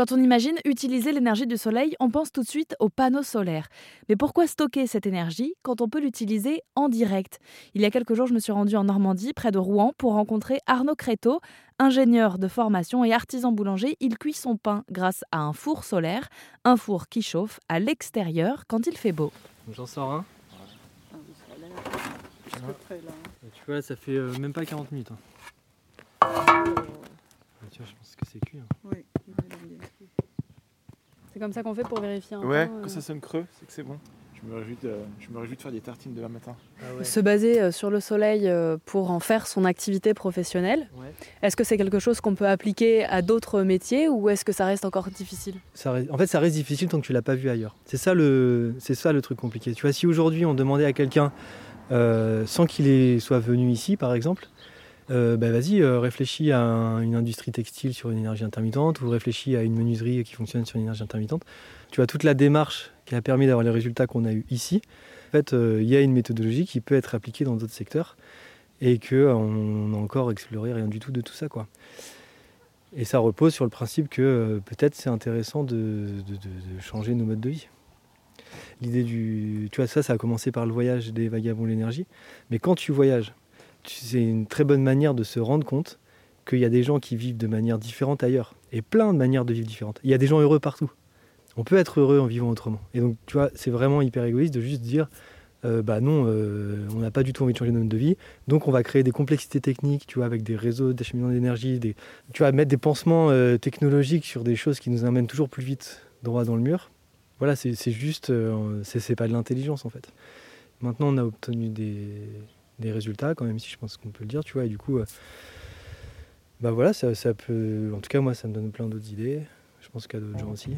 Quand on imagine utiliser l'énergie du soleil, on pense tout de suite aux panneaux solaires. Mais pourquoi stocker cette énergie quand on peut l'utiliser en direct? Il y a quelques jours, je me suis rendue en Normandie, près de Rouen, pour rencontrer Arnaud Créteau, ingénieur de formation et artisan boulanger. Il cuit son pain grâce à un four solaire, un four qui chauffe à l'extérieur quand il fait beau. J'en sors un. Tu vois, ça fait euh, même pas 40 minutes. hein. Ah, Tu vois, je pense que c'est cuit. hein. C'est comme ça qu'on fait pour vérifier un Ouais, euh. quand ça sonne creux, c'est que c'est bon. Je me, réjouis de, je me réjouis de faire des tartines demain matin. Se baser euh, sur le soleil euh, pour en faire son activité professionnelle, Ouais. est-ce que c'est quelque chose qu'on peut appliquer à d'autres métiers ou est-ce que ça reste encore difficile? Ça en fait, ça reste difficile tant que tu l'as pas vu ailleurs. C'est ça le, c'est ça le truc compliqué. Tu vois, si aujourd'hui on demandait à quelqu'un, euh, sans qu'il soit venu ici, par exemple, euh, bah vas-y, euh, réfléchis à un- une industrie textile sur une énergie intermittente ou réfléchis à une menuiserie qui fonctionne sur une énergie intermittente. Tu vois, toute la démarche qui a permis d'avoir les résultats qu'on a eu ici. En fait, euh, il y a une méthodologie qui peut être appliquée dans d'autres secteurs et que on n'a encore exploré rien du tout de tout ça, quoi. Et ça repose sur le principe que euh, peut-être c'est intéressant de, changer nos modes de vie. L'idée du. Tu vois, ça, ça a commencé par le voyage des vagabonds l'énergie. Mais quand tu voyages, c'est une très bonne manière de se rendre compte qu'il y a des gens qui vivent de manière différente ailleurs. Et plein de manières de vivre différentes. Il y a des gens heureux partout. On peut être heureux en vivant autrement. Et donc, tu vois, c'est vraiment hyper égoïste de juste dire. euh, bah non, euh, on n'a pas du tout envie de changer notre mode de vie, donc on va créer des complexités techniques, tu vois, avec des réseaux d'acheminement d'énergie, tu vas mettre des pansements euh, technologiques sur des choses qui nous amènent toujours plus vite droit dans le mur. Voilà, c'est juste, c'est pas de l'intelligence en fait. Maintenant, on a obtenu des, des résultats quand même, si je pense qu'on peut le dire, tu vois, et du coup, euh, bah voilà, ça, peut, en tout cas moi, ça me donne plein d'autres idées. Je pense qu'à d'autres gens aussi.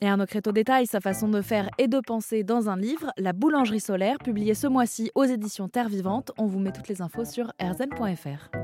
Et Arnaud Créteau détaille sa façon de faire et de penser dans un livre, La boulangerie solaire, publié ce mois-ci aux éditions Terre Vivante. On vous met toutes les infos sur rzn.fr.